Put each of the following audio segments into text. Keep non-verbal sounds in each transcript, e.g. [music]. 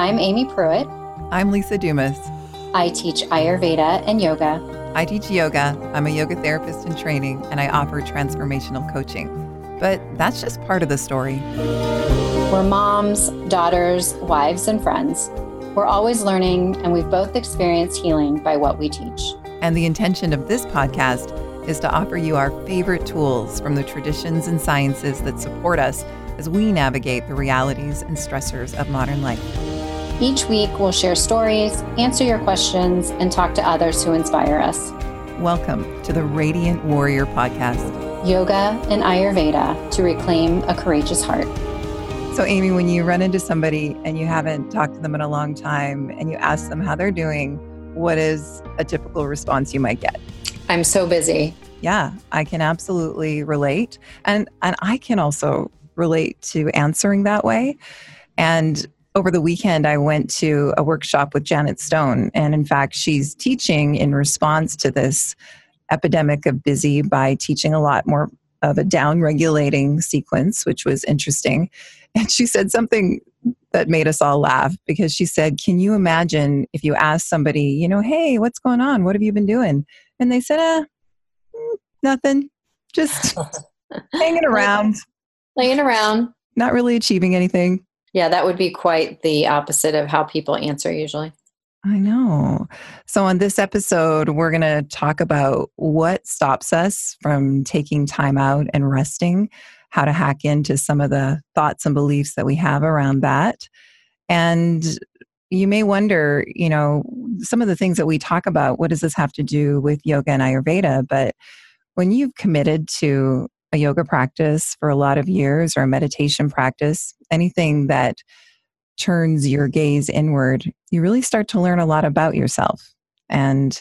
I'm Amy Pruitt. I'm Lisa Dumas. I teach Ayurveda and yoga. I teach yoga. I'm a yoga therapist in training, and I offer transformational coaching. But that's just part of the story. We're moms, daughters, wives, and friends. We're always learning, and we've both experienced healing by what we teach. And the intention of this podcast is to offer you our favorite tools from the traditions and sciences that support us as we navigate the realities and stressors of modern life. Each week, we'll share stories, answer your questions, and talk to others who inspire us. Welcome to the Radiant Warrior Podcast Yoga and Ayurveda to reclaim a courageous heart. So, Amy, when you run into somebody and you haven't talked to them in a long time and you ask them how they're doing, what is a typical response you might get? I'm so busy. Yeah, I can absolutely relate. And and I can also relate to answering that way. And over the weekend, I went to a workshop with Janet Stone. And in fact, she's teaching in response to this epidemic of busy by teaching a lot more of a down regulating sequence, which was interesting. And she said something that made us all laugh because she said, Can you imagine if you asked somebody, you know, hey, what's going on? What have you been doing? And they said, uh, nothing, just [laughs] hanging around laying around, not really achieving anything. Yeah, that would be quite the opposite of how people answer usually. I know. So, on this episode, we're going to talk about what stops us from taking time out and resting, how to hack into some of the thoughts and beliefs that we have around that. And you may wonder, you know, some of the things that we talk about, what does this have to do with yoga and Ayurveda? But when you've committed to a yoga practice for a lot of years or a meditation practice, anything that turns your gaze inward, you really start to learn a lot about yourself. And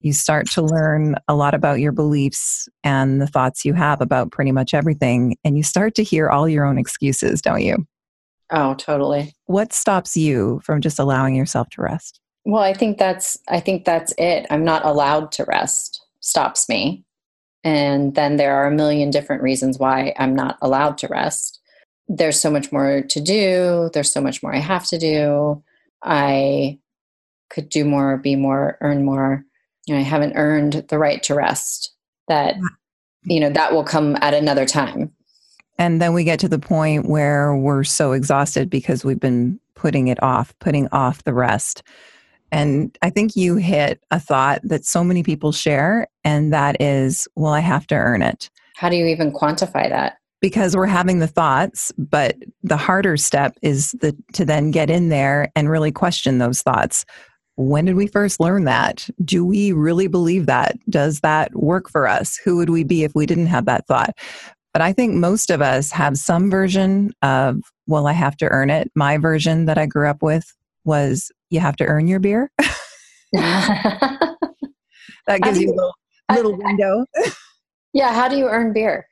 you start to learn a lot about your beliefs and the thoughts you have about pretty much everything. And you start to hear all your own excuses, don't you? Oh, totally. What stops you from just allowing yourself to rest? Well, I think that's I think that's it. I'm not allowed to rest. Stops me. And then there are a million different reasons why I'm not allowed to rest. There's so much more to do. There's so much more I have to do. I could do more, be more, earn more. You know, I haven't earned the right to rest. That, you know, that will come at another time. And then we get to the point where we're so exhausted because we've been putting it off, putting off the rest. And I think you hit a thought that so many people share, and that is, well, I have to earn it. How do you even quantify that? Because we're having the thoughts, but the harder step is the, to then get in there and really question those thoughts. When did we first learn that? Do we really believe that? Does that work for us? Who would we be if we didn't have that thought? But I think most of us have some version of, well, I have to earn it. My version that I grew up with was you have to earn your beer. [laughs] that gives you, you a little, little [laughs] window. yeah, how do you earn beer?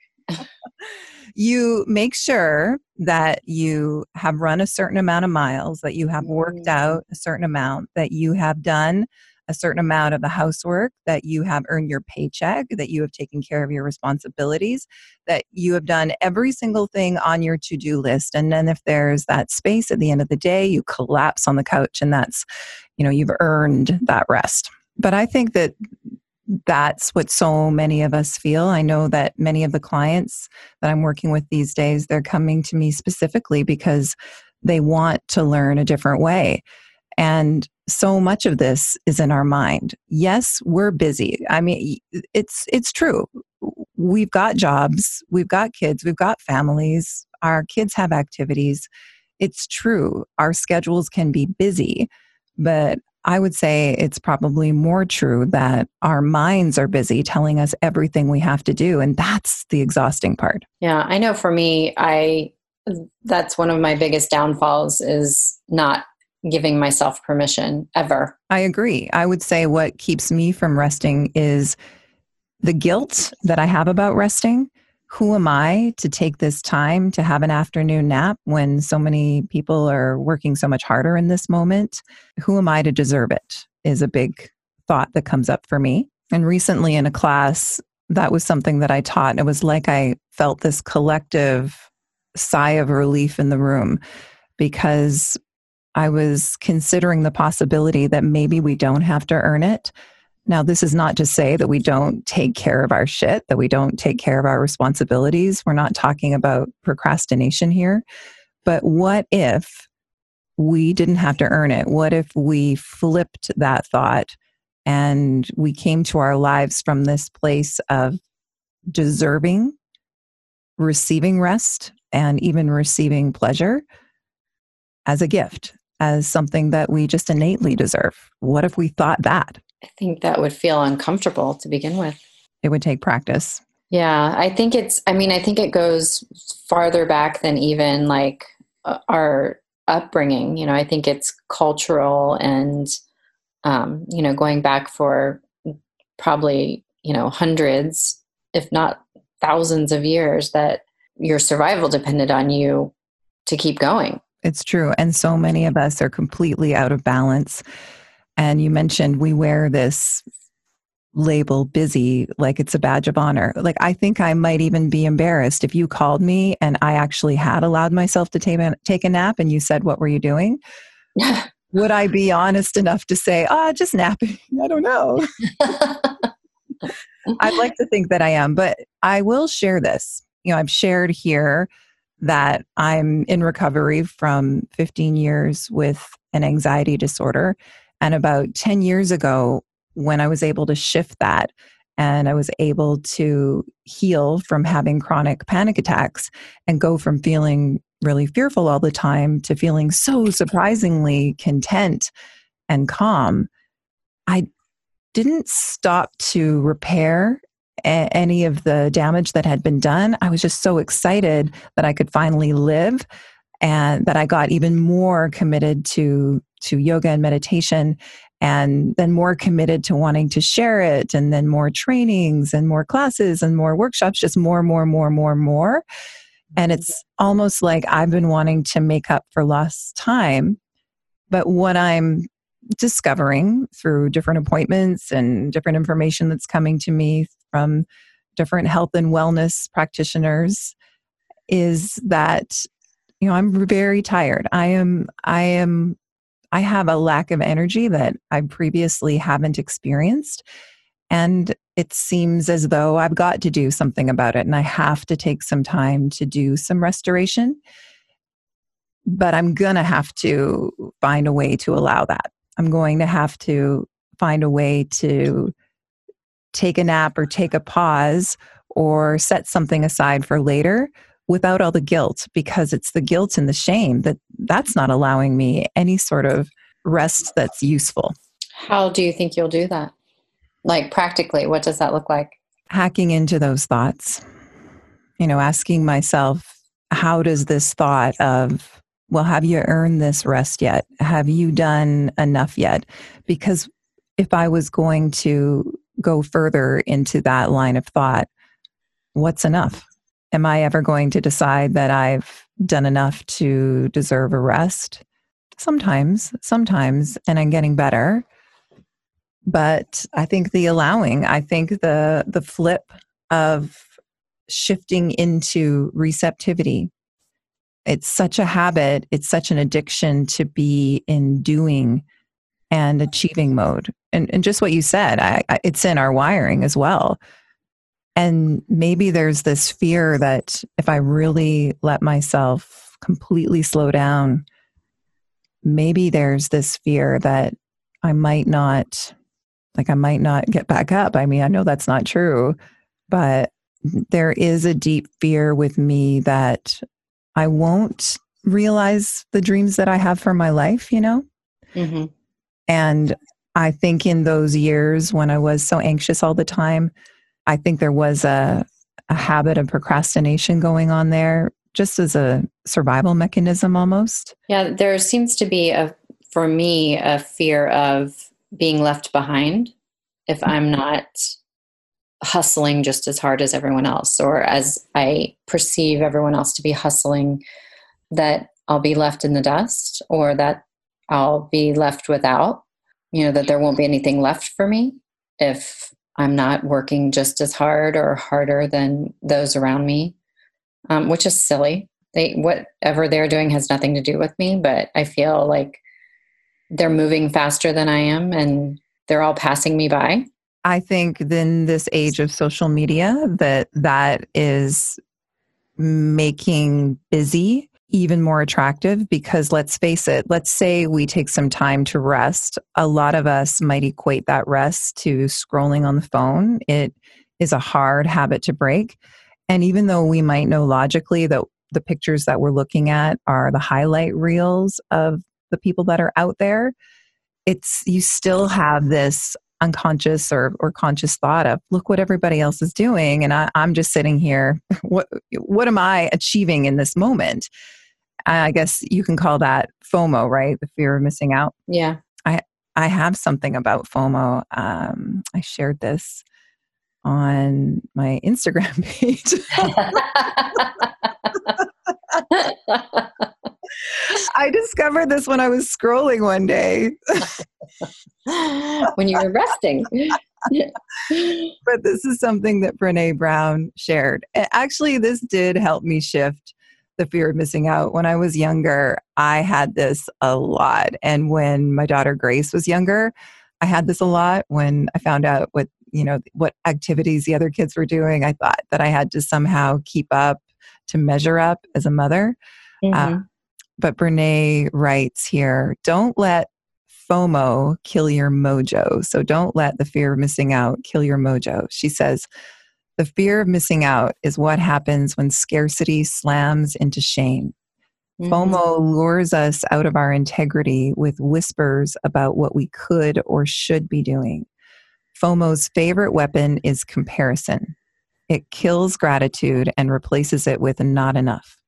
you make sure that you have run a certain amount of miles, that you have worked mm. out a certain amount, that you have done a certain amount of the housework, that you have earned your paycheck, that you have taken care of your responsibilities, that you have done every single thing on your to do list. And then if there's that space at the end of the day, you collapse on the couch and that's, you know, you've earned that rest. But I think that that's what so many of us feel. I know that many of the clients that I'm working with these days, they're coming to me specifically because they want to learn a different way. And so much of this is in our mind. Yes, we're busy. I mean, it's it's true. We've got jobs, we've got kids, we've got families. Our kids have activities. It's true. Our schedules can be busy, but I would say it's probably more true that our minds are busy telling us everything we have to do and that's the exhausting part. Yeah, I know for me I that's one of my biggest downfalls is not giving myself permission ever. I agree. I would say what keeps me from resting is the guilt that I have about resting. Who am I to take this time to have an afternoon nap when so many people are working so much harder in this moment? Who am I to deserve it? Is a big thought that comes up for me. And recently in a class, that was something that I taught. And it was like I felt this collective sigh of relief in the room because I was considering the possibility that maybe we don't have to earn it. Now, this is not to say that we don't take care of our shit, that we don't take care of our responsibilities. We're not talking about procrastination here. But what if we didn't have to earn it? What if we flipped that thought and we came to our lives from this place of deserving, receiving rest, and even receiving pleasure as a gift, as something that we just innately deserve? What if we thought that? I think that would feel uncomfortable to begin with. It would take practice. Yeah, I think it's, I mean, I think it goes farther back than even like uh, our upbringing. You know, I think it's cultural and, um, you know, going back for probably, you know, hundreds, if not thousands of years that your survival depended on you to keep going. It's true. And so many of us are completely out of balance. And you mentioned we wear this label busy like it's a badge of honor. Like, I think I might even be embarrassed if you called me and I actually had allowed myself to take a, take a nap and you said, What were you doing? [laughs] Would I be honest enough to say, Ah, oh, just napping? [laughs] I don't know. [laughs] I'd like to think that I am, but I will share this. You know, I've shared here that I'm in recovery from 15 years with an anxiety disorder. And about 10 years ago, when I was able to shift that and I was able to heal from having chronic panic attacks and go from feeling really fearful all the time to feeling so surprisingly content and calm, I didn't stop to repair a- any of the damage that had been done. I was just so excited that I could finally live and that I got even more committed to to yoga and meditation and then more committed to wanting to share it and then more trainings and more classes and more workshops just more more more more more and it's almost like I've been wanting to make up for lost time but what I'm discovering through different appointments and different information that's coming to me from different health and wellness practitioners is that you know I'm very tired. I am I am I have a lack of energy that I previously haven't experienced and it seems as though I've got to do something about it and I have to take some time to do some restoration. But I'm going to have to find a way to allow that. I'm going to have to find a way to take a nap or take a pause or set something aside for later without all the guilt because it's the guilt and the shame that that's not allowing me any sort of rest that's useful. How do you think you'll do that? Like practically, what does that look like? Hacking into those thoughts. You know, asking myself, how does this thought of well, have you earned this rest yet? Have you done enough yet? Because if I was going to go further into that line of thought, what's enough? Am I ever going to decide that I've done enough to deserve a rest? Sometimes, sometimes, and I'm getting better. But I think the allowing, I think the the flip of shifting into receptivity it's such a habit, it's such an addiction to be in doing and achieving mode. And, and just what you said, I, I, it's in our wiring as well. And maybe there's this fear that if I really let myself completely slow down, maybe there's this fear that I might not, like, I might not get back up. I mean, I know that's not true, but there is a deep fear with me that I won't realize the dreams that I have for my life, you know? Mm-hmm. And I think in those years when I was so anxious all the time, I think there was a, a habit of procrastination going on there, just as a survival mechanism almost. Yeah, there seems to be a, for me, a fear of being left behind if I'm not hustling just as hard as everyone else, or as I perceive everyone else to be hustling, that I'll be left in the dust or that I'll be left without, you know, that there won't be anything left for me if I'm not working just as hard or harder than those around me, um, which is silly. They, whatever they're doing has nothing to do with me, but I feel like they're moving faster than I am and they're all passing me by. I think in this age of social media that that is making busy even more attractive because let's face it, let's say we take some time to rest. A lot of us might equate that rest to scrolling on the phone. It is a hard habit to break. And even though we might know logically that the pictures that we're looking at are the highlight reels of the people that are out there, it's you still have this unconscious or, or conscious thought of look what everybody else is doing and I, i'm just sitting here. [laughs] What what am i achieving in this moment? I guess you can call that fomo right? The fear of missing out. Yeah. I i have something about fomo. Um, i shared this on my instagram [laughs] page [laughs] I discovered this when I was scrolling one day. [laughs] when you were resting. [laughs] but this is something that Brene Brown shared. Actually, this did help me shift the fear of missing out. When I was younger, I had this a lot. And when my daughter Grace was younger, I had this a lot. When I found out what, you know, what activities the other kids were doing, I thought that I had to somehow keep up to measure up as a mother. Mm-hmm. Uh, but Brene writes here don't let FOMO kill your mojo. So don't let the fear of missing out kill your mojo. She says, the fear of missing out is what happens when scarcity slams into shame. Mm-hmm. FOMO lures us out of our integrity with whispers about what we could or should be doing. FOMO's favorite weapon is comparison. It kills gratitude and replaces it with not enough.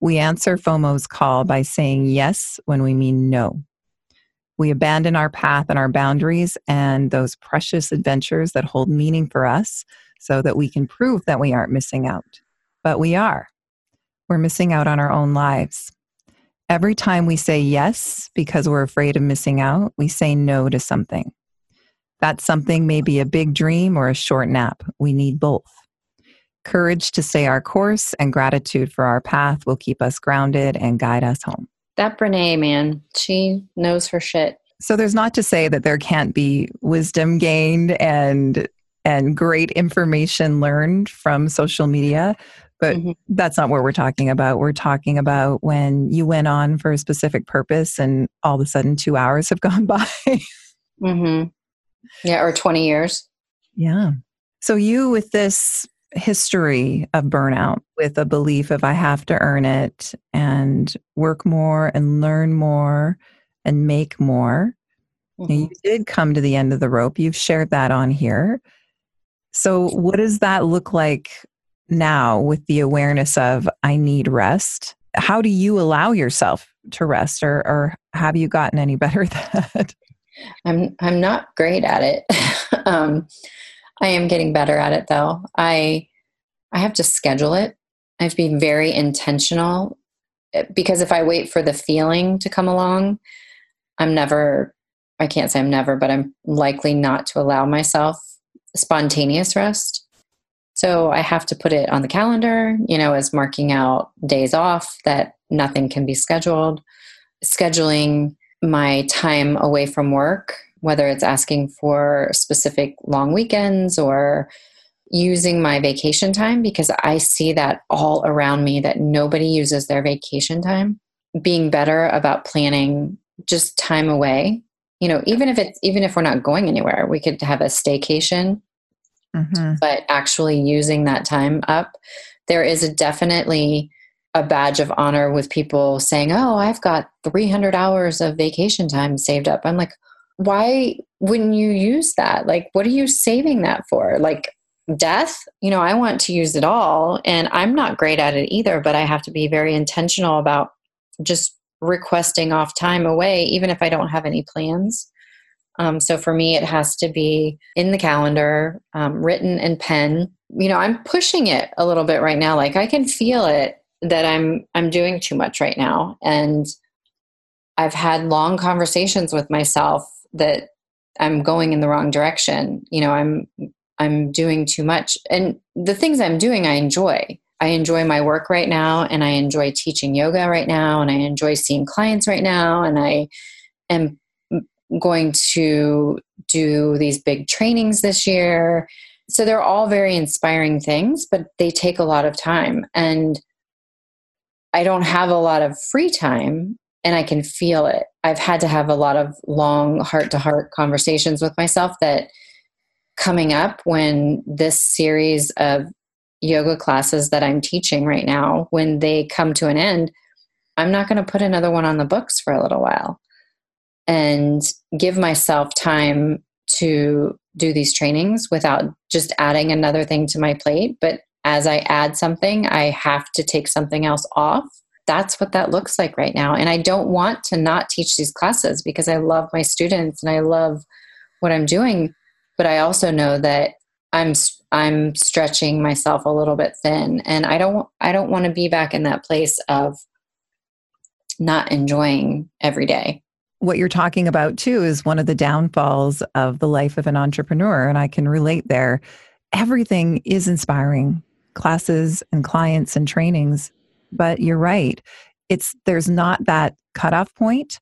We answer FOMO's call by saying yes when we mean no. We abandon our path and our boundaries and those precious adventures that hold meaning for us so that we can prove that we aren't missing out. But we are. We're missing out on our own lives. Every time we say yes because we're afraid of missing out, we say no to something. That something may be a big dream or a short nap. We need both. Courage to stay our course and gratitude for our path will keep us grounded and guide us home. That Brene, man, she knows her shit. So there's not to say that there can't be wisdom gained and and great information learned from social media, but mm-hmm. that's not what we're talking about. We're talking about when you went on for a specific purpose and all of a sudden 2 hours have [laughs] gone by. mhm. Yeah, or 20 years. Yeah. So you with this history of burnout with a belief of I have to earn it and work more and learn more and make more. Mm-hmm. You did come to the end of the rope. You've shared that on here. So, what does that look like now with the awareness of I need rest? How do you allow yourself to rest, or, or have you gotten any [laughs] better at that? I'm I'm not great at it. [laughs] um, I am getting better at it though. I I have to schedule it. I have to be very intentional eh, because if I wait for the feeling to come along, I'm never I can't say I'm never, but I'm likely not to allow myself spontaneous rest. So I have to put it on the calendar, you know, as marking out days off that nothing can be scheduled, scheduling my time away from work whether it's asking for specific long weekends or using my vacation time because I see that all around me that nobody uses their vacation time. Being better about planning just time away. You know, even if it's even if we're not going anywhere, we could have a staycation. Mm-hmm. But actually using that time up, there is a definitely a badge of honor with people saying, "Oh, I've got 300 hours of vacation time saved up." I'm like, why wouldn't you use that? Like, what are you saving that for? Like, death? You know, I want to use it all, and I'm not great at it either, but I have to be very intentional about just requesting off time away, even if I don't have any plans. Um, so for me, it has to be in the calendar, um, written in pen. You know, I'm pushing it a little bit right now. Like I can feel it that I'm I'm doing too much right now, and I've had long conversations with myself that I'm going in the wrong direction. You know, I'm I'm doing too much. And the things I'm doing I enjoy. I enjoy my work right now and I enjoy teaching yoga right now and I enjoy seeing clients right now and I am going to do these big trainings this year. So they're all very inspiring things, but they take a lot of time. And I don't have a lot of free time and I can feel it. I've had to have a lot of long heart to heart conversations with myself that coming up when this series of yoga classes that I'm teaching right now, when they come to an end, I'm not going to put another one on the books for a little while and give myself time to do these trainings without just adding another thing to my plate. But as I add something, I have to take something else off. That's what that looks like right now. And I don't want to not teach these classes because I love my students and I love what I'm doing. But I also know that I'm I'm stretching myself a little bit thin and I don't I don't want to be back in that place of not enjoying every day what you're talking about too is one of the downfalls of the life of an entrepreneur and i can relate there everything is inspiring classes and clients and trainings but you're right it's there's not that cutoff point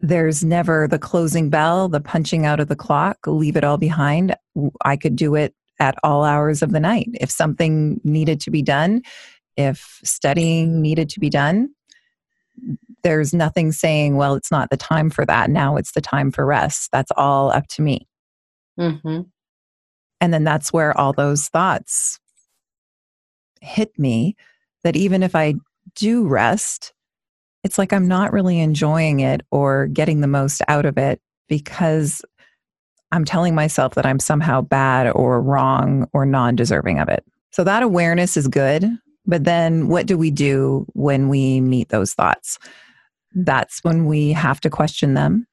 there's never the closing bell the punching out of the clock leave it all behind i could do it at all hours of the night if something needed to be done if studying needed to be done there's nothing saying, well, it's not the time for that. Now it's the time for rest. That's all up to me. Mm-hmm. And then that's where all those thoughts hit me that even if I do rest, it's like I'm not really enjoying it or getting the most out of it because I'm telling myself that I'm somehow bad or wrong or non deserving of it. So that awareness is good. But then what do we do when we meet those thoughts? That's when we have to question them.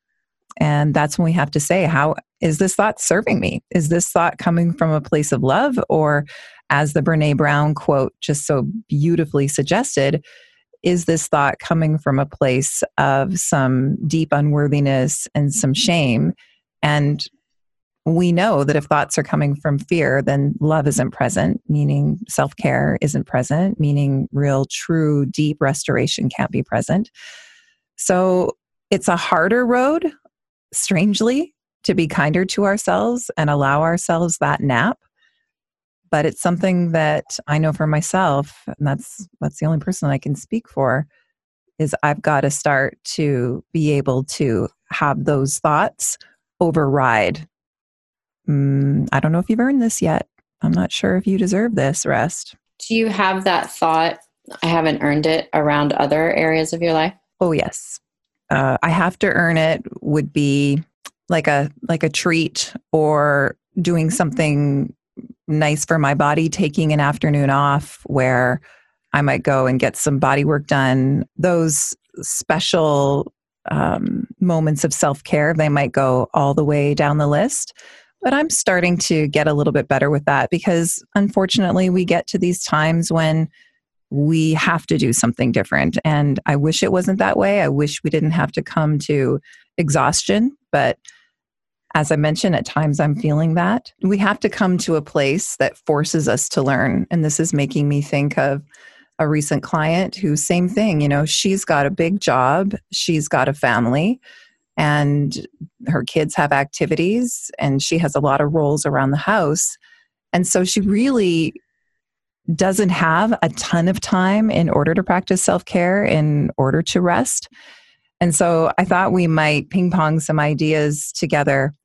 And that's when we have to say, how is this thought serving me? Is this thought coming from a place of love? Or, as the Brene Brown quote just so beautifully suggested, is this thought coming from a place of some deep unworthiness and some shame? And we know that if thoughts are coming from fear, then love isn't present, meaning self care isn't present, meaning real, true, deep restoration can't be present. So it's a harder road, strangely, to be kinder to ourselves and allow ourselves that nap. But it's something that I know for myself, and that's that's the only person I can speak for, is I've got to start to be able to have those thoughts override mm, I don't know if you've earned this yet. I'm not sure if you deserve this rest. Do you have that thought, I haven't earned it, around other areas of your life? Oh, yes. Uh, I have to earn it would be like a like a treat or doing something nice for my body taking an afternoon off where i might go and get some body work done those special um, moments of self-care they might go all the way down the list but I'm starting to get a little bit better with that because unfortunately, we get to these times when we have to do something different. And I wish it wasn't that way. I wish we didn't have to come to exhaustion. But as I mentioned, at times I'm feeling that. We have to come to a place that forces us to learn. And this is making me think of a recent client who, same thing, you know, she's got a big job, she's got a family, and her kids have activities and she has a lot of roles around the house and so she really doesn't have a ton of time in order to practice self-care in order to rest and so i thought we might ping pong some ideas together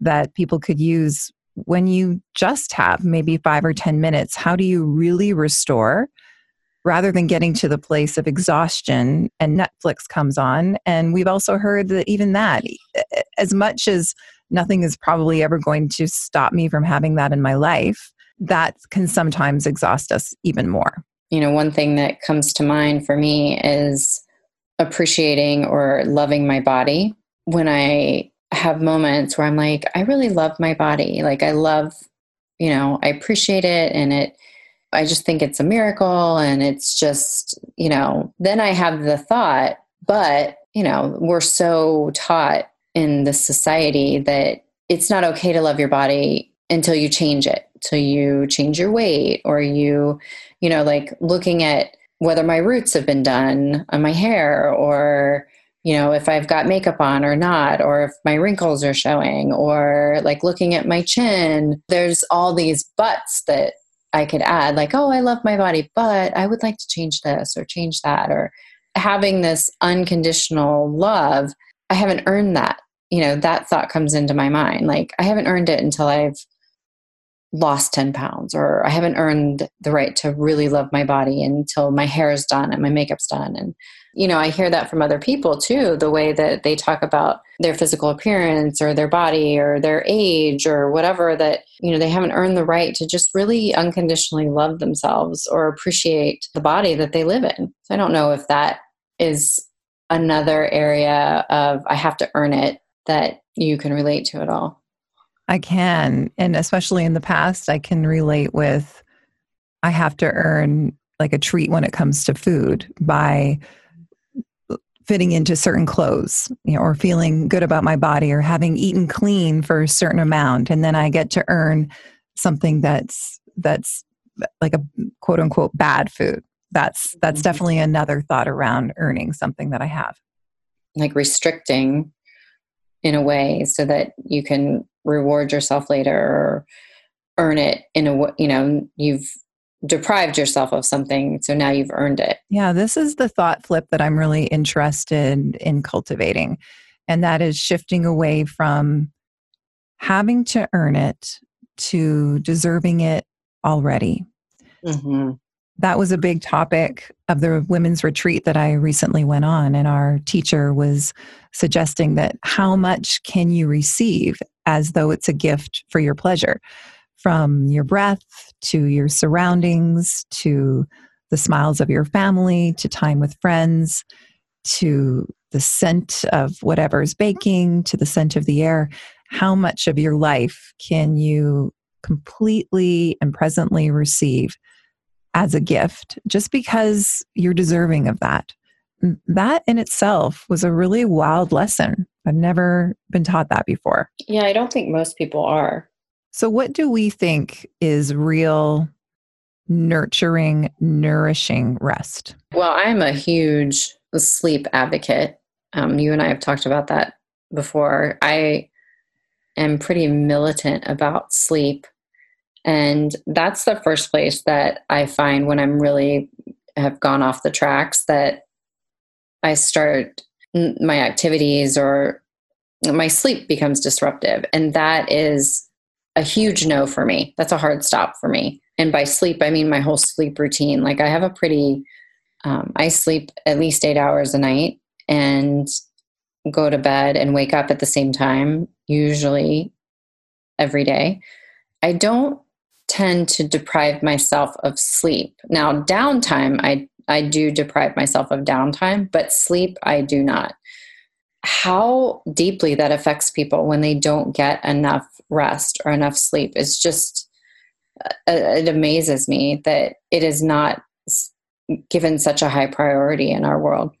that people could use when you just have maybe 5 or 10 minutes how do you really restore rather than getting to the place of exhaustion and Netflix comes on. And we've also heard that even that, as much as nothing is probably ever going to stop me from having that in my life, that can sometimes exhaust us even more. You know, one thing that comes to mind for me is appreciating or loving my body. When I have moments where I'm like, I really love my body. Like, I love, you know, I appreciate it and it I just think it's a miracle and it's just, you know, then I have the thought, but, you know, we're so taught in this society that it's not okay to love your body until you change it, till you change your weight or you, you know, like looking at whether my roots have been done on my hair or, you know, if I've got makeup on or not, or if my wrinkles are showing, or like looking at my chin. There's all these buts that I could add, like, oh, I love my body, but I would like to change this or change that, or having this unconditional love. I haven't earned that. You know, that thought comes into my mind. Like, I haven't earned it until I've lost 10 pounds or i haven't earned the right to really love my body until my hair is done and my makeup's done and you know i hear that from other people too the way that they talk about their physical appearance or their body or their age or whatever that you know they haven't earned the right to just really unconditionally love themselves or appreciate the body that they live in so i don't know if that is another area of i have to earn it that you can relate to at all I can. And especially in the past, I can relate with I have to earn like a treat when it comes to food by fitting into certain clothes you know, or feeling good about my body or having eaten clean for a certain amount. And then i get to earn something that's that's like a quote unquote bad food. That's that's mm-hmm. definitely another thought around earning something that i have. Like restricting in a way so that you can reward yourself later or earn it in a way you know you've deprived yourself of something so now you've earned it yeah this is the thought flip that i'm really interested in cultivating and that is shifting away from having to earn it to deserving it already mm-hmm that was a big topic of the women's retreat that I recently went on. And our teacher was suggesting that how much can you receive as though it's a gift for your pleasure? From your breath to your surroundings to the smiles of your family to time with friends to the scent of whatever's baking to the scent of the air. How much of your life can you completely and presently receive? as a gift just because you're deserving of that. That in itself was a really wild lesson. I've never been taught that before. Yeah, I don't think most people are. So, what do we think is real nurturing, nourishing rest? Well, I'm a huge sleep advocate. Um, you and I have talked about that before. I am pretty militant about sleep and that's the first place that I find when I'm really have gone off the tracks that I start my activities or my sleep becomes disruptive. And that is a huge no for me. That's a hard stop for me. And by sleep, I mean my whole sleep routine. Like I have a pretty, um, I sleep at least eight hours a night and go to bed and wake up at the same time, usually every day. I don't tend to deprive myself of sleep. Now, downtime, I, I do deprive myself of downtime, but sleep, I do not. How deeply that affects people when they don't get enough rest or enough sleep is just, uh, it amazes me that it is not given such a high priority in our world.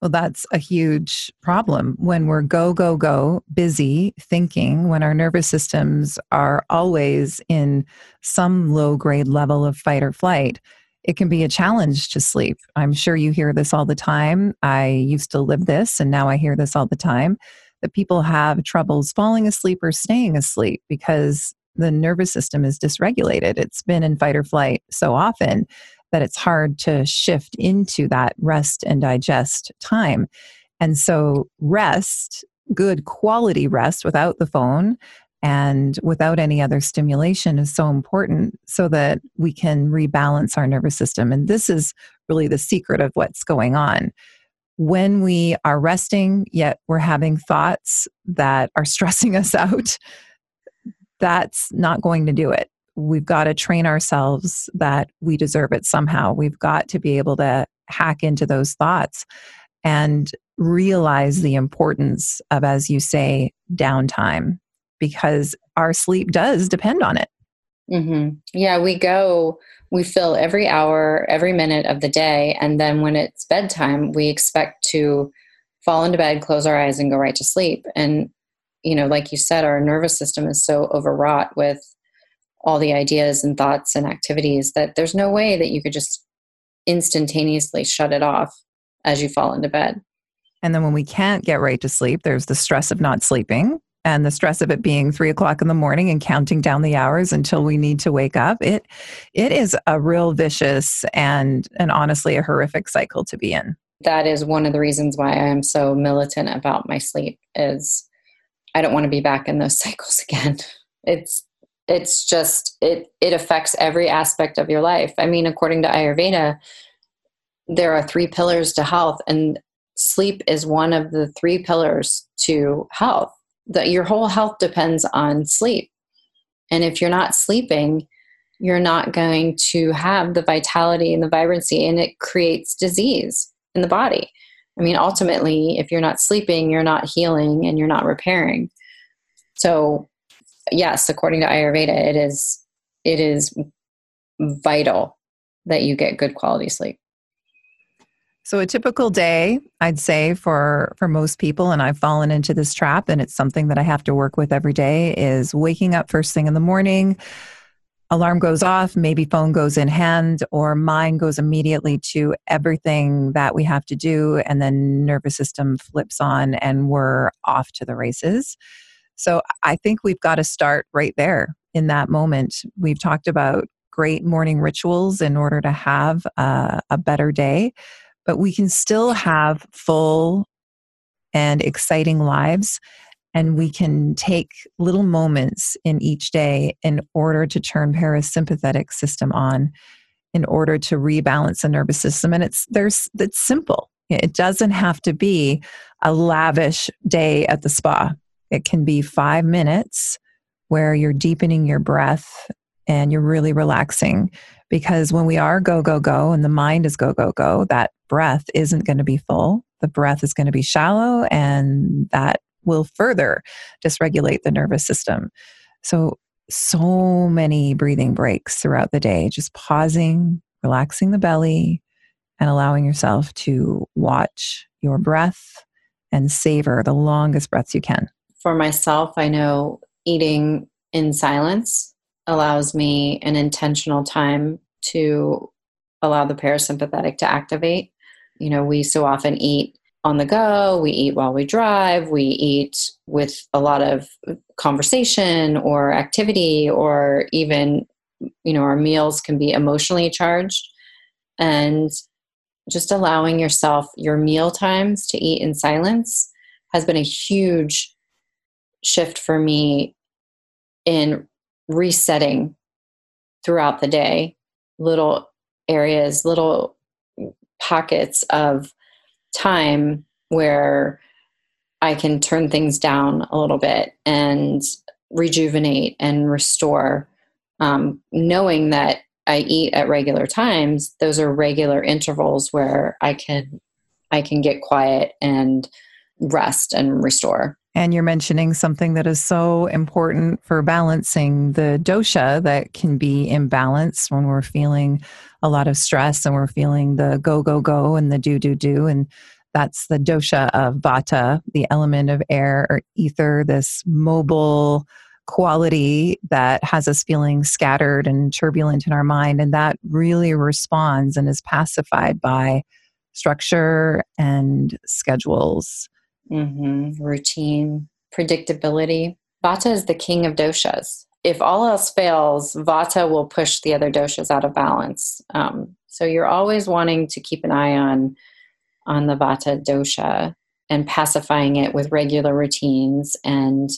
Well, that's a huge problem when we're go, go, go, busy thinking, when our nervous systems are always in some low grade level of fight or flight. It can be a challenge to sleep. I'm sure you hear this all the time. I used to live this, and now I hear this all the time that people have troubles falling asleep or staying asleep because the nervous system is dysregulated. It's been in fight or flight so often that it's hard to shift into that rest and digest time. And so, rest, good quality rest without the phone and without any other stimulation is so important so that we can rebalance our nervous system. And this is really the secret of what's going on. When we are resting, yet we're having thoughts that are [laughs] stressing us out, that's not going to do it we've got to train ourselves that we deserve it somehow. We've got to be able to hack into those thoughts and realize the importance of, as you say, downtime, because our sleep does depend on it. Mm-hmm. Yeah, we go, we fill every hour, every minute of the day. And then when it's bedtime, we expect to fall into bed, close our eyes, and go right to sleep. And, you know, like you said, our nervous system is so overwrought with all the ideas and thoughts and activities that there's no way that you could just instantaneously shut it off as you fall into bed. And then when we can't get right to sleep, there's the stress of not sleeping and the stress of it being three o'clock in the morning and counting down the hours until we need to wake up. It it is a real vicious and and honestly a horrific cycle to be in. That is one of the reasons why I am so militant about my sleep is I don't want to be back in those [laughs] cycles again. It's it's just it it affects every aspect of your life. I mean, according to Ayurveda, there are three pillars to health and sleep is one of the three pillars to health that your whole health depends on sleep. And if you're not sleeping, you're not going to have the vitality and the vibrancy, and it creates disease in the body. I mean, ultimately, if you're not sleeping, you're not healing and you're not repairing. So, yes, according to Ayurveda, it is it is vital that you get good quality sleep. So a typical day, I'd say for for most people and I've fallen into this trap and it's something that I have to work with every day is waking up first thing in the morning, alarm goes off, maybe phone goes in hand or mind goes immediately to everything that we have to do and then nervous system flips on and we're off to the races. So I think we've got to start right there in that moment. We've talked about great morning rituals in order to have a, a better day but we can still have full and exciting lives. And we can take little moments in each day in order to turn parasympathetic system on, in order to rebalance the nervous system. And it's there's it's simple. It doesn't have to be a lavish day at the spa. It can be five minutes where you're deepening your breath and you're really relaxing. Because when we are go, go, go, and the mind is go, go, go, that breath isn't going to be full. The breath is going to be shallow, and that will further dysregulate the nervous system. So, so many breathing breaks throughout the day, just pausing, relaxing the belly, and allowing yourself to watch your breath and savor the longest breaths you can. For myself, I know eating in silence allows me an intentional time to allow the parasympathetic to activate you know, we so often eat on the go, we eat while we drive, we eat with a lot of conversation or activity, or even, you know, our meals can be emotionally charged. And just allowing yourself your meal times to eat in silence has been a huge shift for me in resetting throughout the day little areas little pockets of time where I can turn things down a little bit and rejuvenate and restore. Um, knowing that I eat at regular times, those are regular intervals where I can I can get quiet and rest and restore. And you're mentioning something that is so important for balancing the dosha that can be imbalanced when we're feeling a lot of stress and we're feeling the go, go, go and the do, do, do. And that's the dosha of vata, the element of air or ether, this mobile quality that has us feeling scattered and turbulent in our mind. And that really responds and is pacified by structure and schedules Mm-hmm. Routine, predictability. Vata is the king of doshas. If all else fails, Vata will push the other doshas out of balance. Um, so you're always wanting to keep an eye on on the Vata dosha and pacifying it with regular routines and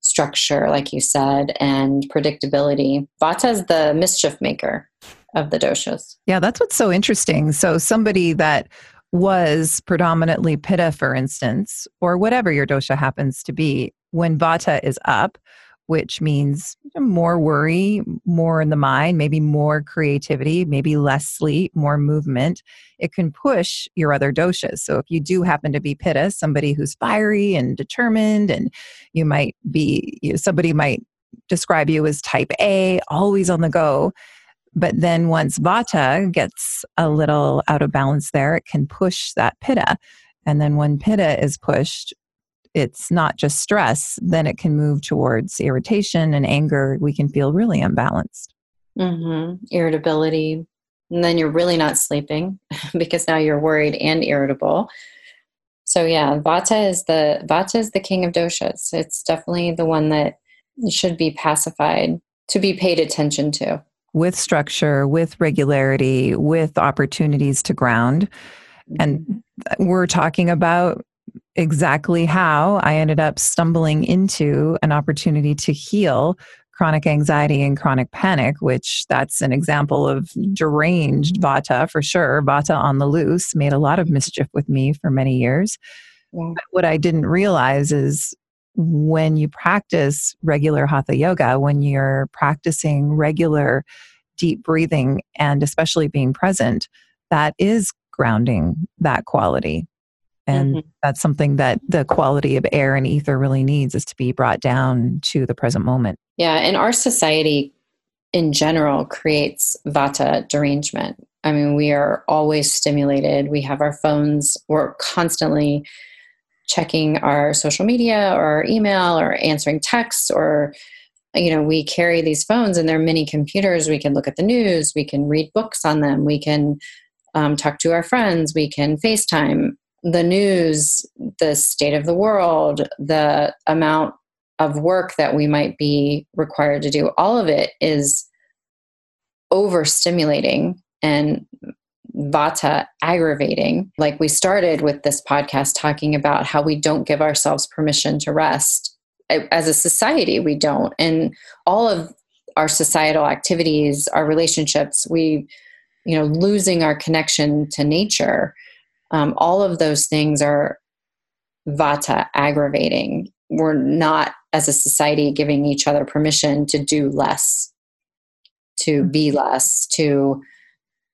structure, like you said, and predictability. Vata is the mischief maker of the doshas. Yeah, that's what's so interesting. So somebody that was predominantly pitta, for instance, or whatever your dosha happens to be, when vata is up, which means more worry, more in the mind, maybe more creativity, maybe less sleep, more movement, it can push your other doshas. So if you do happen to be pitta, somebody who's fiery and determined, and you might be, you know, somebody might describe you as type A, always on the go but then once vata gets a little out of balance there, it can push that pitta. And then when pitta is pushed, it's not just stress, then it can move towards irritation and anger. We can feel really unbalanced. Mm-hmm. Irritability. And then you're really not sleeping [laughs] because now you're worried and irritable. So yeah, Vata is the Vata is the king of doshas. It's definitely the one that should be pacified to be paid attention to. With structure, with regularity, with opportunities to ground. And mm-hmm. we're talking about exactly how I ended up stumbling into an opportunity to heal chronic anxiety and chronic panic, which that's an example of deranged vata for sure. Vata on the loose made a lot of mischief with me for many years. Yeah. what I didn't realize is when you practice regular hatha yoga, when you're practicing regular deep breathing and especially being present, that is grounding that quality. And mm-hmm. that's something that the quality of air and ether really needs is to be brought down to the present moment. Yeah. And our society in general creates vata derangement. I mean, we are always stimulated. We have our phones, we're constantly checking our social media or our email or answering texts or you know we carry these phones and they're mini computers. We can look at the news. We can read books on them. We can um, talk to our friends. We can facetime. The news, the state of the world, the amount of work that we might be required to do, all of it is overstimulating and vata aggravating. Like we started with this podcast talking about how we don't give ourselves permission to rest. As a society, we don't. And all of our societal activities, our relationships, we, you know, losing our connection to nature um, all of those things are vata aggravating. We're not, as a society, giving each other permission to do less, to be less, to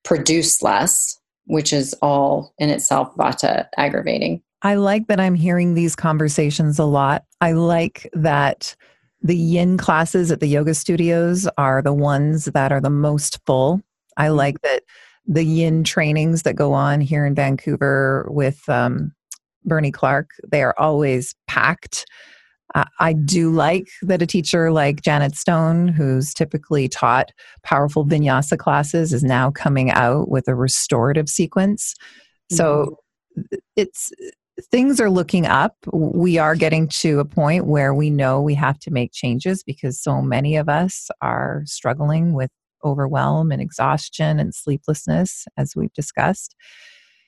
produce less, which is all in itself vata aggravating. I like that I'm hearing these conversations a lot. I like that the yin classes at the yoga studios are the ones that are the most full. I mm-hmm. like that the yin trainings that go on here in Vancouver with um, Bernie Clark, they are always packed. I do like that a teacher like Janet Stone, who's typically taught powerful vinyasa classes, is now coming out with a restorative sequence. So mm-hmm. it's things are looking up. We are getting to a point where we know we have to make changes because so many of us are struggling with overwhelm and exhaustion and sleeplessness, as we've discussed.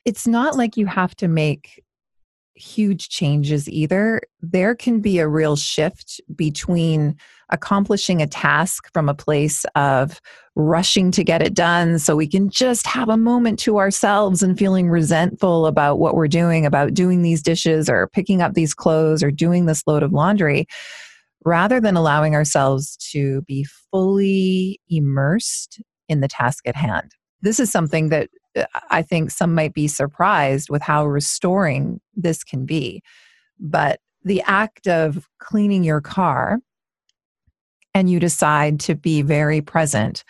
It's not like you have to make huge changes either. There can be a real shift between accomplishing a task from a place of rushing to get it done so we can just have a moment to ourselves and feeling resentful about what we're doing, about doing these dishes or picking up these clothes or doing this load of laundry rather than allowing ourselves to be fully immersed in the task at hand. This is something that Uh, I think some might be surprised with how restoring this can be. But the act of cleaning your car and you decide to be very present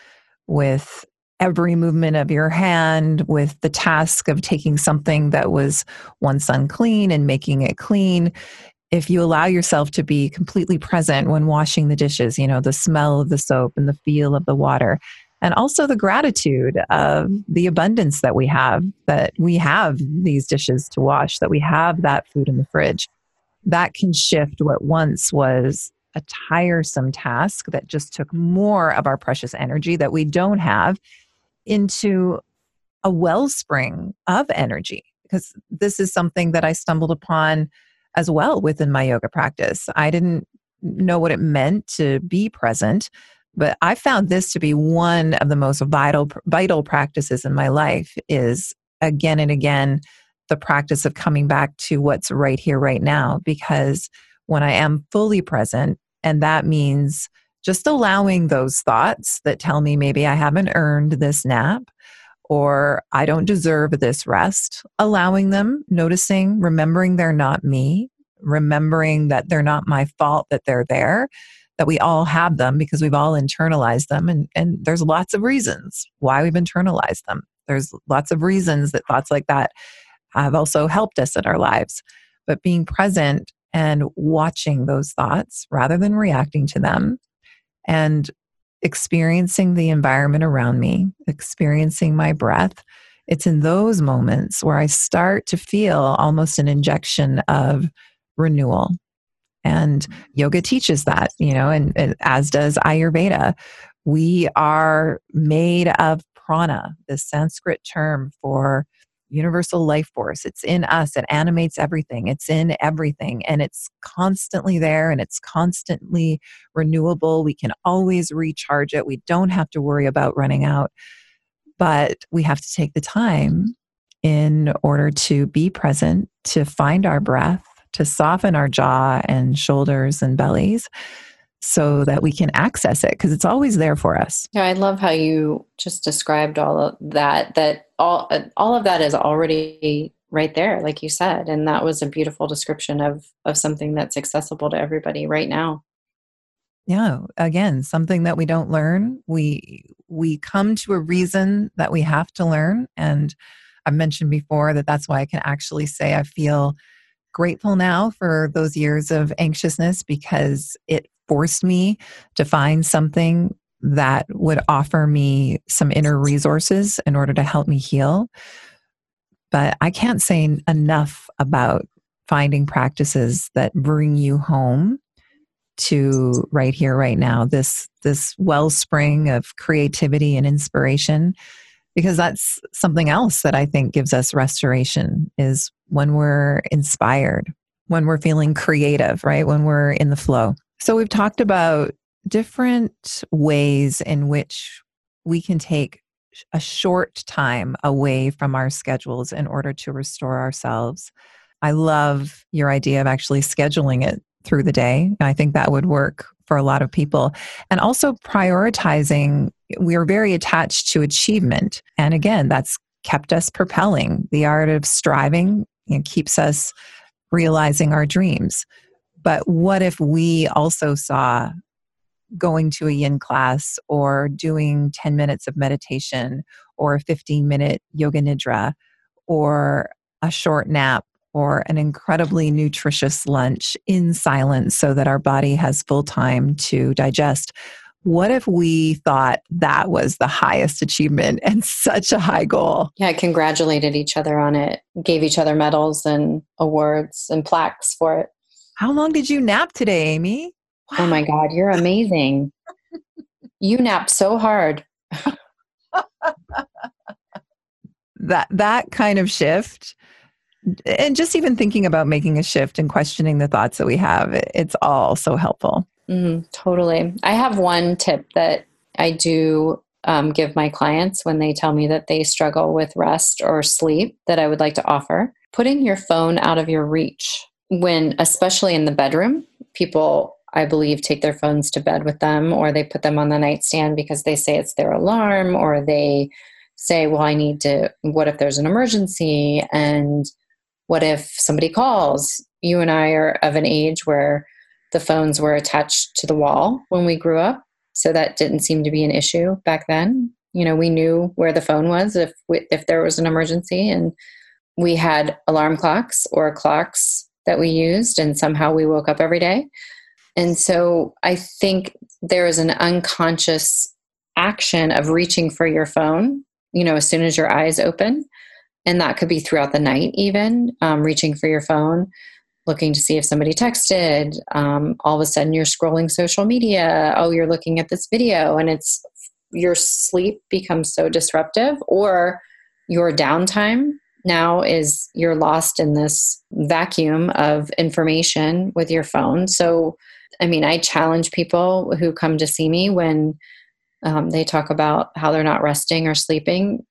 with every movement of your hand, with the task of taking something that was once unclean and making it clean, if you allow yourself to be completely present when washing the dishes, you know, the smell of the soap and the feel of the water, and also the gratitude of the abundance that we have, that we have these dishes to wash, that we have that food in the fridge, that can shift what once was a tiresome task that just took more of our precious energy that we don't have into a wellspring of energy. Because this is something that I stumbled upon as well within my yoga practice. I didn't know what it meant to be present, but I found this to be one of the most vital vital practices in my life is again and again the practice of coming back to what's right here right now because when I am fully present and that means just allowing those thoughts that tell me maybe I haven't earned this nap or I don't deserve this rest, allowing them, noticing, remembering they're not me, remembering that they're not my fault that they're there, that we all have them because we've all internalized them. And, and there's lots of reasons why we've internalized them. There's lots of reasons that thoughts like that have also helped us in our lives. But being present and watching those thoughts rather than reacting to them and experiencing the environment around me, experiencing my breath, it's in those moments where I start to feel almost an injection of renewal. And yoga teaches that, you know, and, and as does Ayurveda. We are made of prana, the Sanskrit term for universal life force. It's in us, it animates everything, it's in everything, and it's constantly there and it's constantly renewable. We can always recharge it. We don't have to worry about running out, but we have to take the time in order to be present, to find our breath, to soften our jaw and shoulders and bellies so that we can access it because it's always there for us. Yeah, I love how you just described all of that that all all of that is already right there like you said and that was a beautiful description of of something that's accessible to everybody right now. Yeah, again, something that we don't learn. We we come to a reason that we have to learn and I've mentioned before that that's why I can actually say I feel grateful now for those years of anxiousness because it forced me to find something that would offer me some inner resources in order to help me heal. But I can't say enough about finding practices that bring you home to right here right now this this wellspring of creativity and inspiration because that's something else that I think gives us restoration is when we're inspired, when we're feeling creative, right? When we're in the flow. So we've talked about different ways in which we can take a short time away from our schedules in order to restore ourselves. I love your idea of actually scheduling it through the day. I think that would work for a lot of people. And also prioritizing, we are very attached to achievement. And again, that's kept us propelling. The art of striving you know, keeps us realizing our dreams. But what if we also saw going to a yin class or doing 10 minutes of meditation or a 15 minute yoga nidra or a short nap or an incredibly nutritious lunch in silence so that our body has full time to digest. What if we thought that was the highest achievement and [laughs] such a high goal? Yeah, congratulated each other on it, gave each other medals and awards and plaques for it. How long did you nap today, Amy? Wow. Oh my God, you're amazing. [laughs] you nap so hard. [laughs] that that kind of shift and just even thinking about making a shift and questioning the thoughts that we have it's all so helpful. Mm, totally. I have one tip that i do um, give my clients when they tell me that they struggle with rest or sleep that i would like to offer. Putting your phone out of your reach when especially in the bedroom people i believe take their phones to bed with them or they put them on the nightstand because they say it's their alarm or they say well i need to what if there's an emergency? And what if somebody calls? You and I are of an age where the phones were attached to the wall when we grew up. So that didn't seem to be an issue back then. You know, we knew where the phone was if we, if there was an emergency and we had alarm clocks or clocks that we used and somehow we woke up every day. And so I think there is an unconscious action of reaching for your phone, you know, as soon as your eyes open and that could be throughout the night even um, reaching for your phone looking to see if somebody texted um, all of a sudden you're scrolling social media. Oh you're looking at this video and it's your sleep becomes so disruptive or your downtime now is you're lost in this vacuum of information with your phone. So i mean i challenge people who come to see me when um, they talk about how they're not resting or sleeping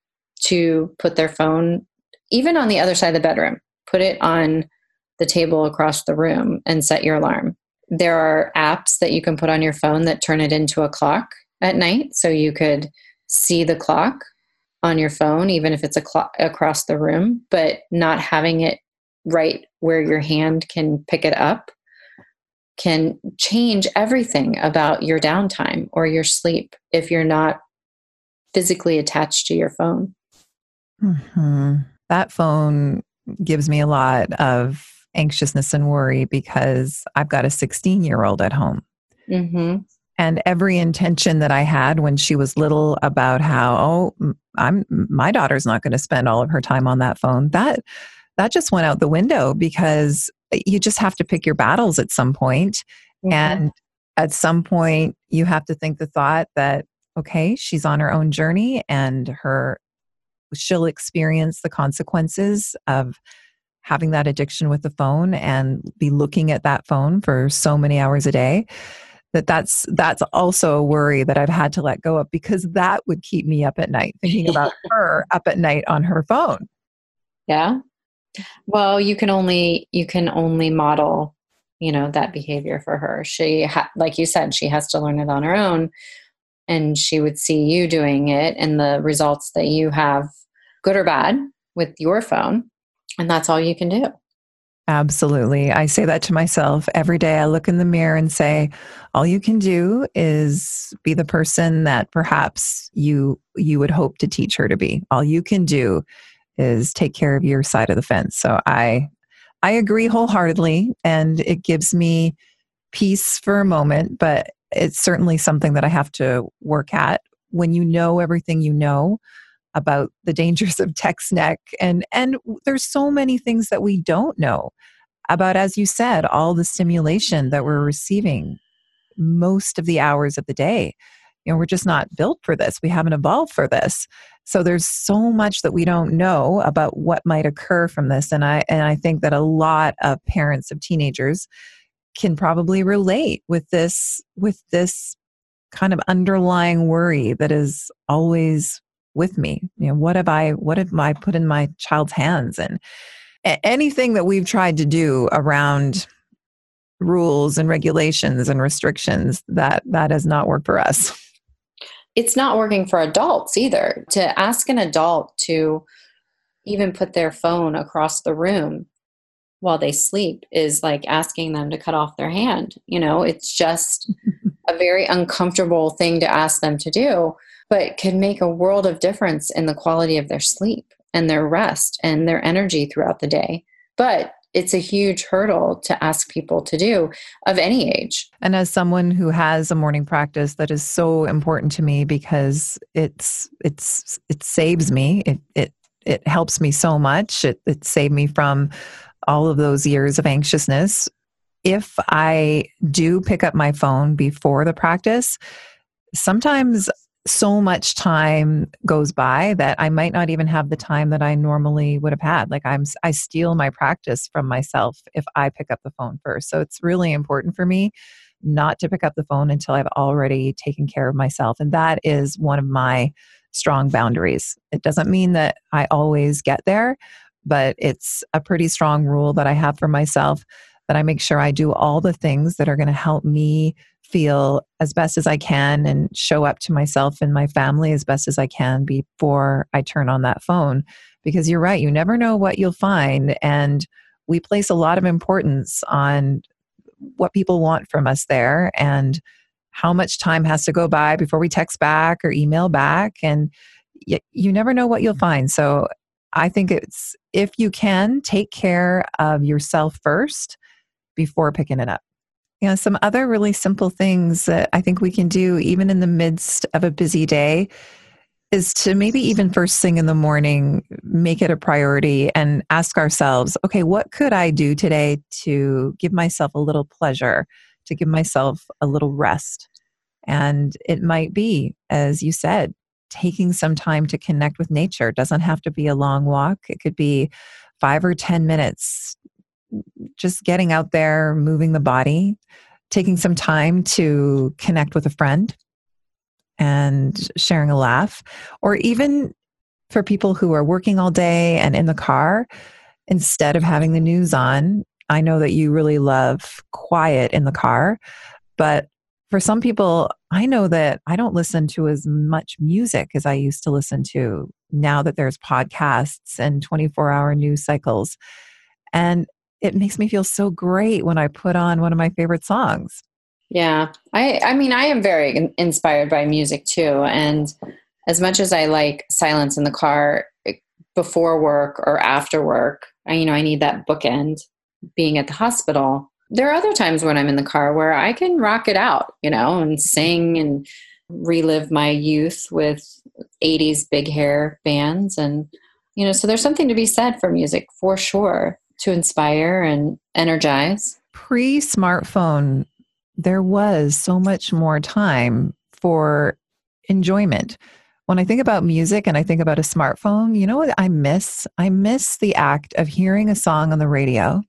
to put their phone even on the other side of the bedroom, put it on the table across the room and set your alarm. There are apps that you can put on your phone that turn it into a clock at night. So you could see the clock on your phone, even if it's a clock across the room, but not having it right where your hand can pick it up can change everything about your downtime or your sleep if you're not physically attached to your phone. Mm-hmm. That phone gives me a lot of anxiousness and worry because I've got a 16 year old at home. Mm-hmm. and every intention that I had when she was little about how oh I'm my daughter's not going to spend all of her time on that phone that that just went out the window because you just have to pick your battles at some point mm-hmm. and at some point you have to think the thought that okay she's on her own journey and her she'll experience the consequences of having that addiction with the phone and be looking at that phone for so many hours a day that that's that's also a worry that I've had to let go of because that would keep me up at night thinking about [laughs] her up at night on her phone. Yeah. Well, you can only you can only model, you know, that behavior for her. She ha- like you said, she has to learn it on her own and she would see you doing it and the results that you have good or bad with your phone and that's all you can do. Absolutely. I say that to myself every day. I look in the mirror and say, all you can do is be the person that perhaps you you would hope to teach her to be. All you can do is take care of your side of the fence. So I I agree wholeheartedly and it gives me peace for a moment, but it's certainly something that I have to work at. When you know everything you know, about the dangers of text neck and and there's so many things that we don't know about as you said all the stimulation that we're receiving most of the hours of the day. You know we're just not built for this. We haven't evolved for this. So there's so much that we don't know about what might occur from this and i and i think that a lot of parents of teenagers can probably relate with this with this kind of underlying worry that is always with me you know what have i what have i put in my child's hands? And anything that we've tried to do around rules and regulations and restrictions that that has not worked for us. It's not working for adults either. To ask an adult to even put their phone across the room while they sleep is like asking them to cut off their hand you know? It's just [laughs] a very uncomfortable thing to ask them to do but can make a world of difference in the quality of their sleep and their rest and their energy throughout the day. But it's a huge hurdle to ask people to do of any age. And as someone who has a morning practice that is so important to me because it's it's it saves me. It it it helps me so much. It it saved me from all of those years of anxiousness. If I do pick up my phone before the practice, sometimes so much time goes by that I might not even have the time that I normally would have had. Like I'm I steal my practice from myself if I pick up the phone first. So it's really important for me not to pick up the phone until I've already taken care of myself and that is one of my strong boundaries. It doesn't mean that I always get there, but it's a pretty strong rule that I have for myself that I make sure I do all the things that are going to help me feel as best as I can and show up to myself and my family as best as I can before I turn on that phone. Because you're right, you never know what you'll find. And we place a lot of importance on what people want from us there and how much time has to go by before we text back or email back. And you never know what you'll find. So I think it's if you can take care of yourself first before picking it up. You know, some other really simple things that I think we can do, even in the midst of a busy day, is to maybe even first thing in the morning, make it a priority and ask ourselves, okay, what could I do today to give myself a little pleasure, to give myself a little rest? And it might be, as you said, taking some time to connect with nature. It doesn't have to be a long walk, it could be five or 10 minutes just getting out there, moving the body, taking some time to connect with a friend and sharing a laugh, or even for people who are working all day and in the car, instead of having the news on. I know that you really love quiet in the car, but for some people, I know that I don't listen to as much music as I used to listen to now that there's podcasts and 24 hour news cycles. And it makes me feel so great when I put on one of my favorite songs. Yeah. I I mean I am very inspired by music too and as much as I like silence in the car eh, before work or after work, I you know I need that bookend being at the hospital. there are other times when I'm in the car where I can rock it out, you know, and sing and relive my youth with 80s big hair bands. And, you know, so there's something to be said for music for sure to inspire and energize. Pre smartphone, there was so much more time for enjoyment. When I think about music and I think about a smartphone, you know what I miss? I miss the act of hearing a song on the radio,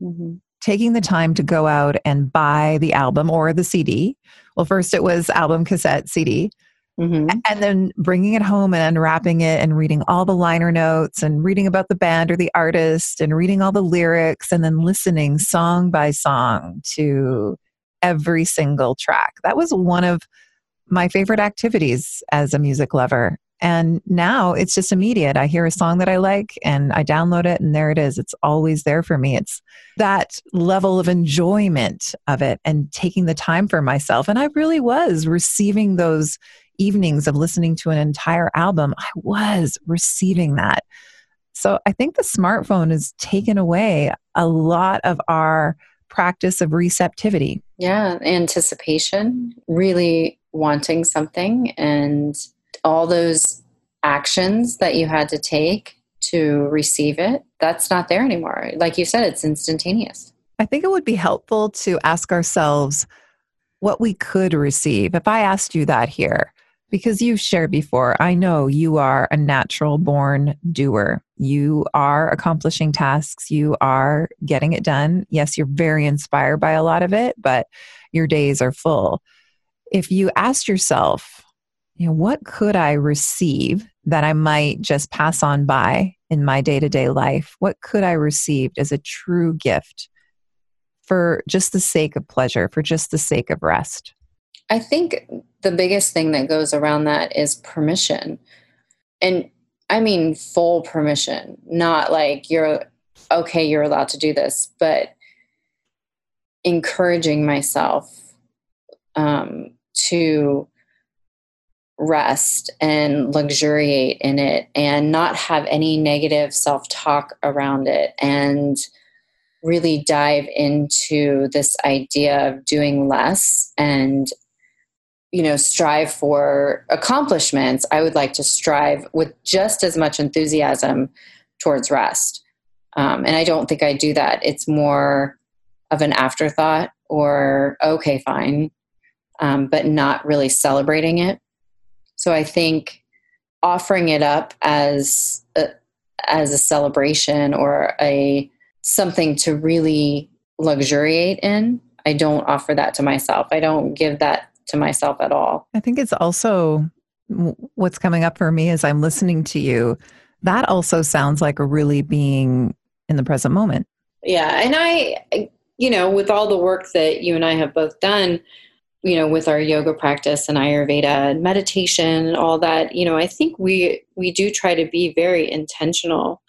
mm-hmm. taking the time to go out and buy the album or the CD. Well, first it was album, cassette, CD. Mm-hmm. And then bringing it home and unwrapping it and reading all the liner notes and reading about the band or the artist and reading all the lyrics and then listening song by song to every single track. That was one of my favorite activities as a music lover. And now it's just immediate. I hear a song that I like and I download it, and there it is. It's always there for me. It's that level of enjoyment of it and taking the time for myself. And I really was receiving those evenings of listening to an entire album. I was receiving that. So I think the smartphone has taken away a lot of our practice of receptivity. Yeah, anticipation, really wanting something and all those actions that you had to take to receive it, that's not there anymore. Like you said, it's instantaneous. I think it would be helpful to ask ourselves what we could receive. If I asked you that here, because you've shared before, I know you are a natural born doer. You are accomplishing tasks, you are getting it done. Yes, you're very inspired by a lot of it, but your days are full if you asked yourself, you know, what could I receive that I might just pass on by in my day to day life? What could I receive as a true gift for just the sake of pleasure, for just the sake of rest? I think the biggest thing that goes around that is permission. And I mean, full permission, not like you're okay, you're allowed to do this, but encouraging myself um, to rest and luxuriate in it and not have any negative self talk around it and really dive into this idea of doing less and you know strive for accomplishments i would like to strive with just as much enthusiasm towards rest um, and i don't think i do that it's more of an afterthought or okay fine um, but not really celebrating it. So I think offering it up as a, as a celebration or a something to really luxuriate in, I don't offer that to myself. I don't give that to myself at all. I think it's also what's coming up for me as I'm listening to you. That also sounds like a really being in the present moment. Yeah. And I, you know, with all the work that you and I have both done, you know with our yoga practice and ayurveda and meditation and all that you know i think we we do try to be very intentional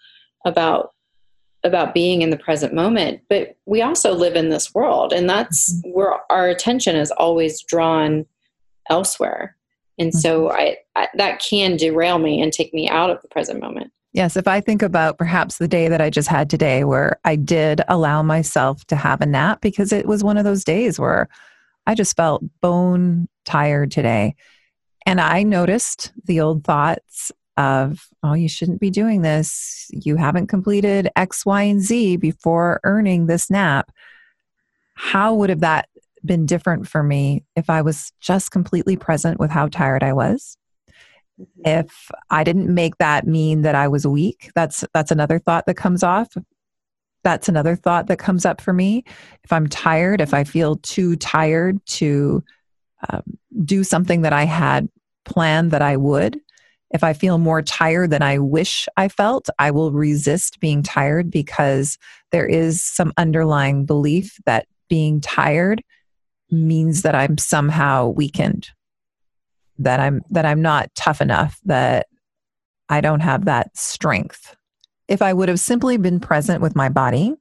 about about being in the present moment but we also live in this world and that's mm-hmm. where our attention is always drawn elsewhere and mm-hmm. so I, I that can derail me and take me out of the present moment Yes, if I think about perhaps the day that I just had today where I did allow myself to have a nap because it was one of those days where I just felt bone tired today. And I noticed the old thoughts of, oh, you shouldn't be doing this. You haven't completed X, Y, and Z before earning this nap. How would have that been different for me if I was just completely present with how tired I was? Mm-hmm. If I didn't make that mean that I was weak, that's that's another thought that comes off that's another thought that comes up for me. If I'm tired, if I feel too tired to um, do something that I had planned that I would, if I feel more tired than I wish I felt, I will resist being tired because there is some underlying belief that being tired means that I'm somehow weakened, that I'm that I'm not tough enough, that I don't have that strength if I would have simply been present with my body,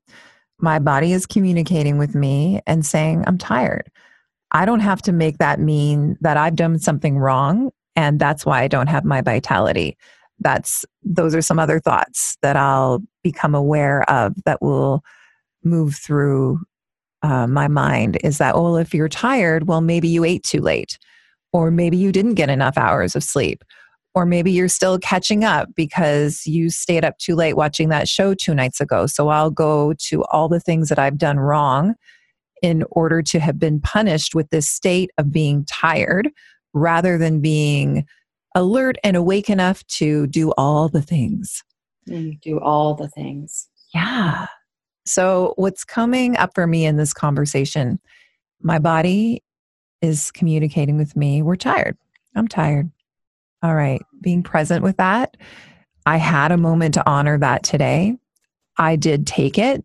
my body is communicating with me and saying, I'm tired. I don't have to make that mean that I've done something wrong and that's why I don't have my vitality. That's those are some other thoughts that I'll become aware of that will move through uh, my mind is that, oh, if you're tired, well, maybe you ate too late, or maybe you didn't get enough hours of sleep, or maybe you're still catching up because you stayed up too late watching that show two nights ago. So I'll go to all the things that I've done wrong in order to have been punished with this state of being tired rather than being alert and awake enough to do all the things. Do all the things. Yeah. So, what's coming up for me in this conversation, my body is communicating with me, we're tired. I'm tired. All right. Being present with that. I had a moment to honor that today. I did take it,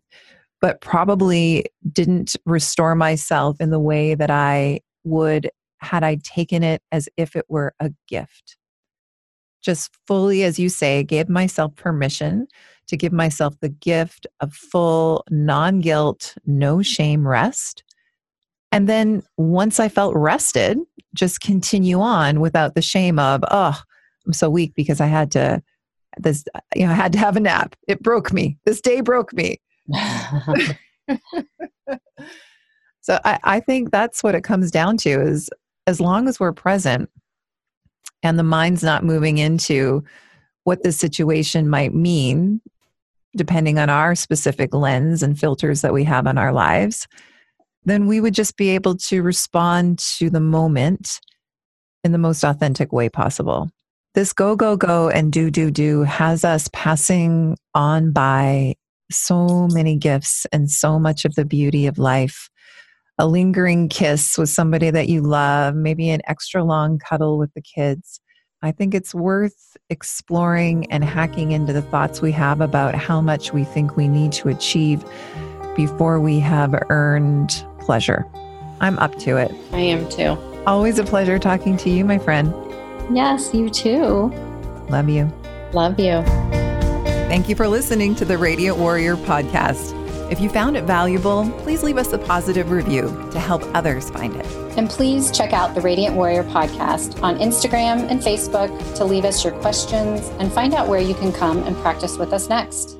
but probably didn't restore myself in the way that I would had I taken it as if it were a gift. Just fully, as you say, gave myself permission to give myself the gift of full, non guilt, no shame rest. And then once I felt rested, just continue on without the shame of, oh, I'm so weak because I had to this you know I had to have a nap. It broke me. This day broke me. [laughs] [laughs] so I, I think that's what it comes down to is as long as we're present and the mind's not moving into what the situation might mean depending on our specific lens and filters that we have on our lives, then we would just be able to respond to the moment in the most authentic way possible. This go, go, go and do, do, do has us passing on by so many gifts and so much of the beauty of life. A lingering kiss with somebody that you love, maybe an extra long cuddle with the kids, I think it's worth exploring and hacking into the thoughts we have about how much we think we need to achieve before we have earned pleasure. I'm up to it. I am too. Always a pleasure talking to you, my friend. Yes, you too. Love you. Love you. Thank you for listening to the Radiant Warrior podcast. If you found it valuable, please leave us a positive review to help others find it. And please check out the Radiant Warrior podcast on Instagram and Facebook to leave us your questions and find out where you can come and practice with us next.